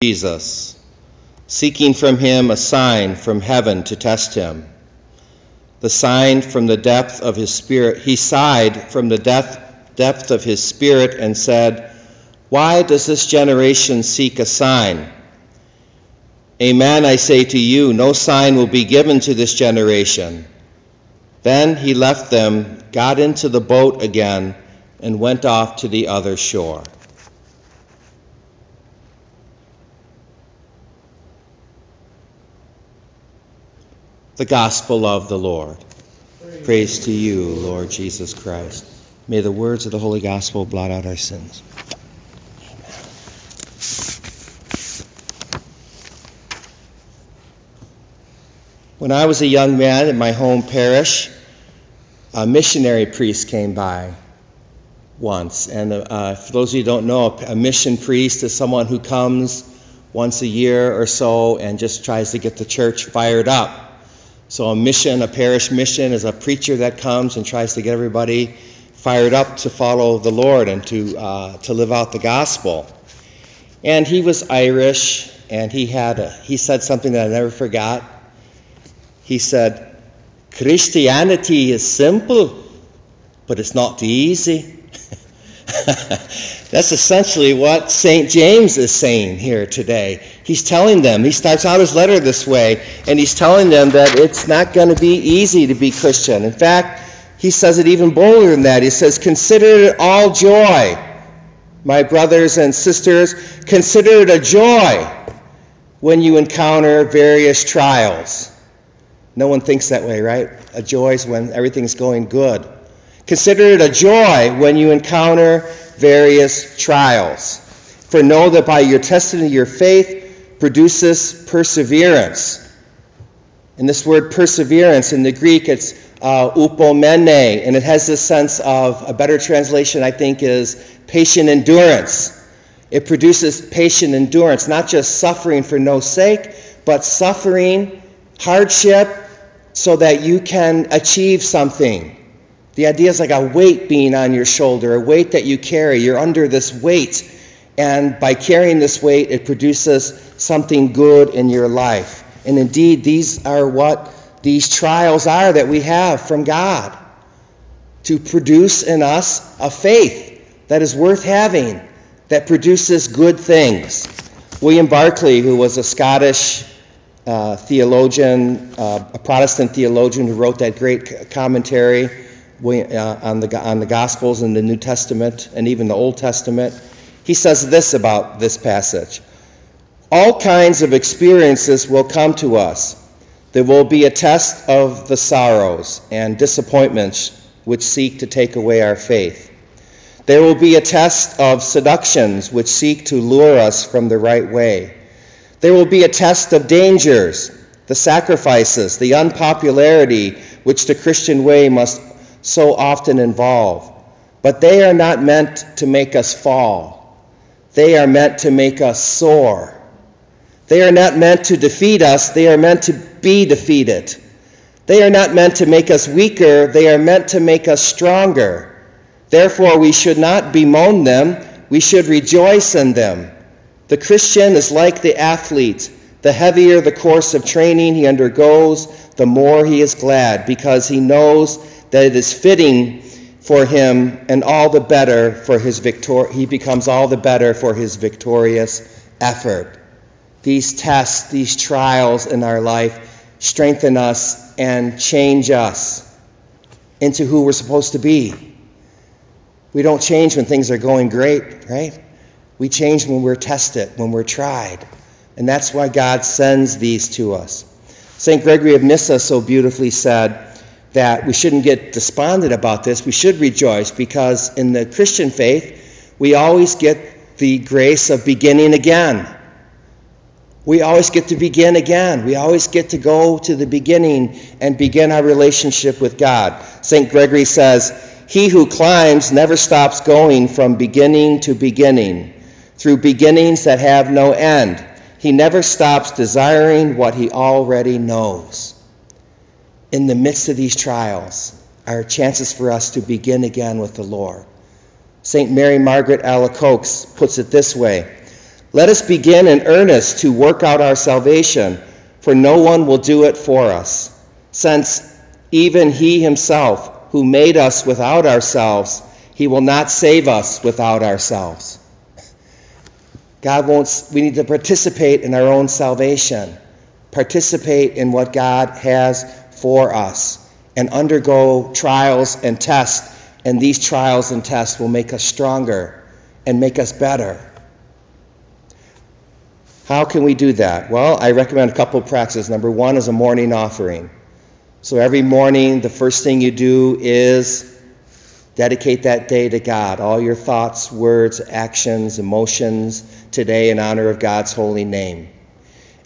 Jesus, seeking from him a sign from heaven to test him. The sign from the depth of his spirit, he sighed from the depth, depth of his spirit and said, Why does this generation seek a sign? Amen, I say to you, no sign will be given to this generation. Then he left them, got into the boat again, and went off to the other shore. The Gospel of the Lord. Praise, Praise to you, Lord Jesus Christ. May the words of the Holy Gospel blot out our sins. When I was a young man in my home parish, a missionary priest came by once. And uh, for those of you who don't know, a mission priest is someone who comes once a year or so and just tries to get the church fired up. So a mission, a parish mission, is a preacher that comes and tries to get everybody fired up to follow the Lord and to uh, to live out the gospel. And he was Irish, and he had a, he said something that I never forgot he said, Christianity is simple, but it's not easy. That's essentially what St. James is saying here today. He's telling them, he starts out his letter this way, and he's telling them that it's not going to be easy to be Christian. In fact, he says it even bolder than that. He says, Consider it all joy, my brothers and sisters. Consider it a joy when you encounter various trials. No one thinks that way, right? A joy is when everything's going good. Consider it a joy when you encounter various trials. For know that by your testing of your faith produces perseverance. And this word perseverance in the Greek, it's uh, upomene, and it has this sense of a better translation, I think, is patient endurance. It produces patient endurance, not just suffering for no sake, but suffering, hardship, so that you can achieve something. The idea is like a weight being on your shoulder, a weight that you carry. You're under this weight, and by carrying this weight, it produces something good in your life. And indeed, these are what these trials are that we have from God to produce in us a faith that is worth having, that produces good things. William Barclay, who was a Scottish uh, theologian, uh, a Protestant theologian who wrote that great commentary uh, on, the, on the Gospels and the New Testament and even the Old Testament. He says this about this passage All kinds of experiences will come to us. There will be a test of the sorrows and disappointments which seek to take away our faith. There will be a test of seductions which seek to lure us from the right way. There will be a test of dangers, the sacrifices, the unpopularity which the Christian way must so often involve. But they are not meant to make us fall. They are meant to make us soar. They are not meant to defeat us, they are meant to be defeated. They are not meant to make us weaker, they are meant to make us stronger. Therefore, we should not bemoan them, we should rejoice in them. The Christian is like the athlete. The heavier the course of training he undergoes, the more he is glad because he knows that it is fitting for him and all the better for his victor he becomes all the better for his victorious effort. These tests, these trials in our life strengthen us and change us into who we're supposed to be. We don't change when things are going great, right? We change when we're tested, when we're tried. And that's why God sends these to us. St. Gregory of Nyssa so beautifully said that we shouldn't get despondent about this. We should rejoice because in the Christian faith, we always get the grace of beginning again. We always get to begin again. We always get to go to the beginning and begin our relationship with God. St. Gregory says, He who climbs never stops going from beginning to beginning through beginnings that have no end. He never stops desiring what he already knows. In the midst of these trials are chances for us to begin again with the Lord. St. Mary Margaret Alacoque puts it this way Let us begin in earnest to work out our salvation, for no one will do it for us, since even He Himself, who made us without ourselves, He will not save us without ourselves. God wants, we need to participate in our own salvation, participate in what God has for us, and undergo trials and tests. And these trials and tests will make us stronger and make us better. How can we do that? Well, I recommend a couple of practices. Number one is a morning offering. So every morning, the first thing you do is dedicate that day to God. All your thoughts, words, actions, emotions today in honor of God's holy name.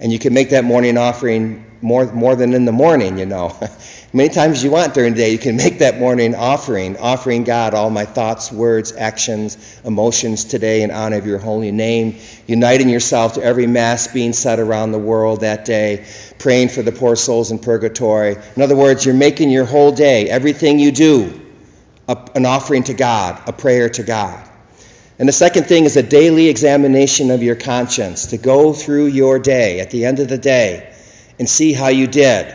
And you can make that morning offering more, more than in the morning, you know. Many times you want during the day, you can make that morning offering, offering God all my thoughts, words, actions, emotions today in honor of your holy name, uniting yourself to every mass being said around the world that day, praying for the poor souls in purgatory. In other words, you're making your whole day, everything you do, a, an offering to God, a prayer to God. And the second thing is a daily examination of your conscience, to go through your day at the end of the day and see how you did.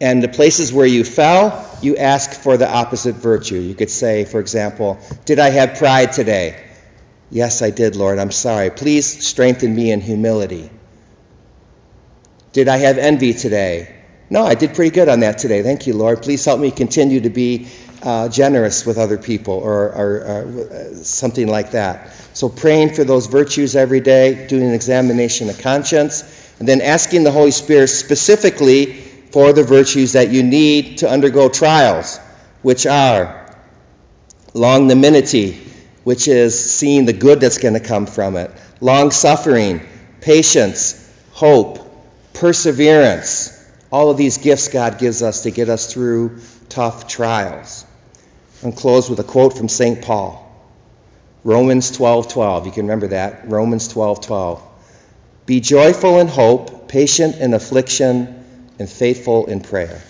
And the places where you fell, you ask for the opposite virtue. You could say, for example, Did I have pride today? Yes, I did, Lord. I'm sorry. Please strengthen me in humility. Did I have envy today? No, I did pretty good on that today. Thank you, Lord. Please help me continue to be uh, generous with other people or, or, or uh, something like that. So, praying for those virtues every day, doing an examination of conscience, and then asking the Holy Spirit specifically for the virtues that you need to undergo trials, which are longanimity, which is seeing the good that's going to come from it, long suffering, patience, hope, perseverance. All of these gifts God gives us to get us through tough trials. And close with a quote from St. Paul. Romans 12:12. 12. You can remember that. Romans 12:12. 12. Be joyful in hope, patient in affliction, and faithful in prayer.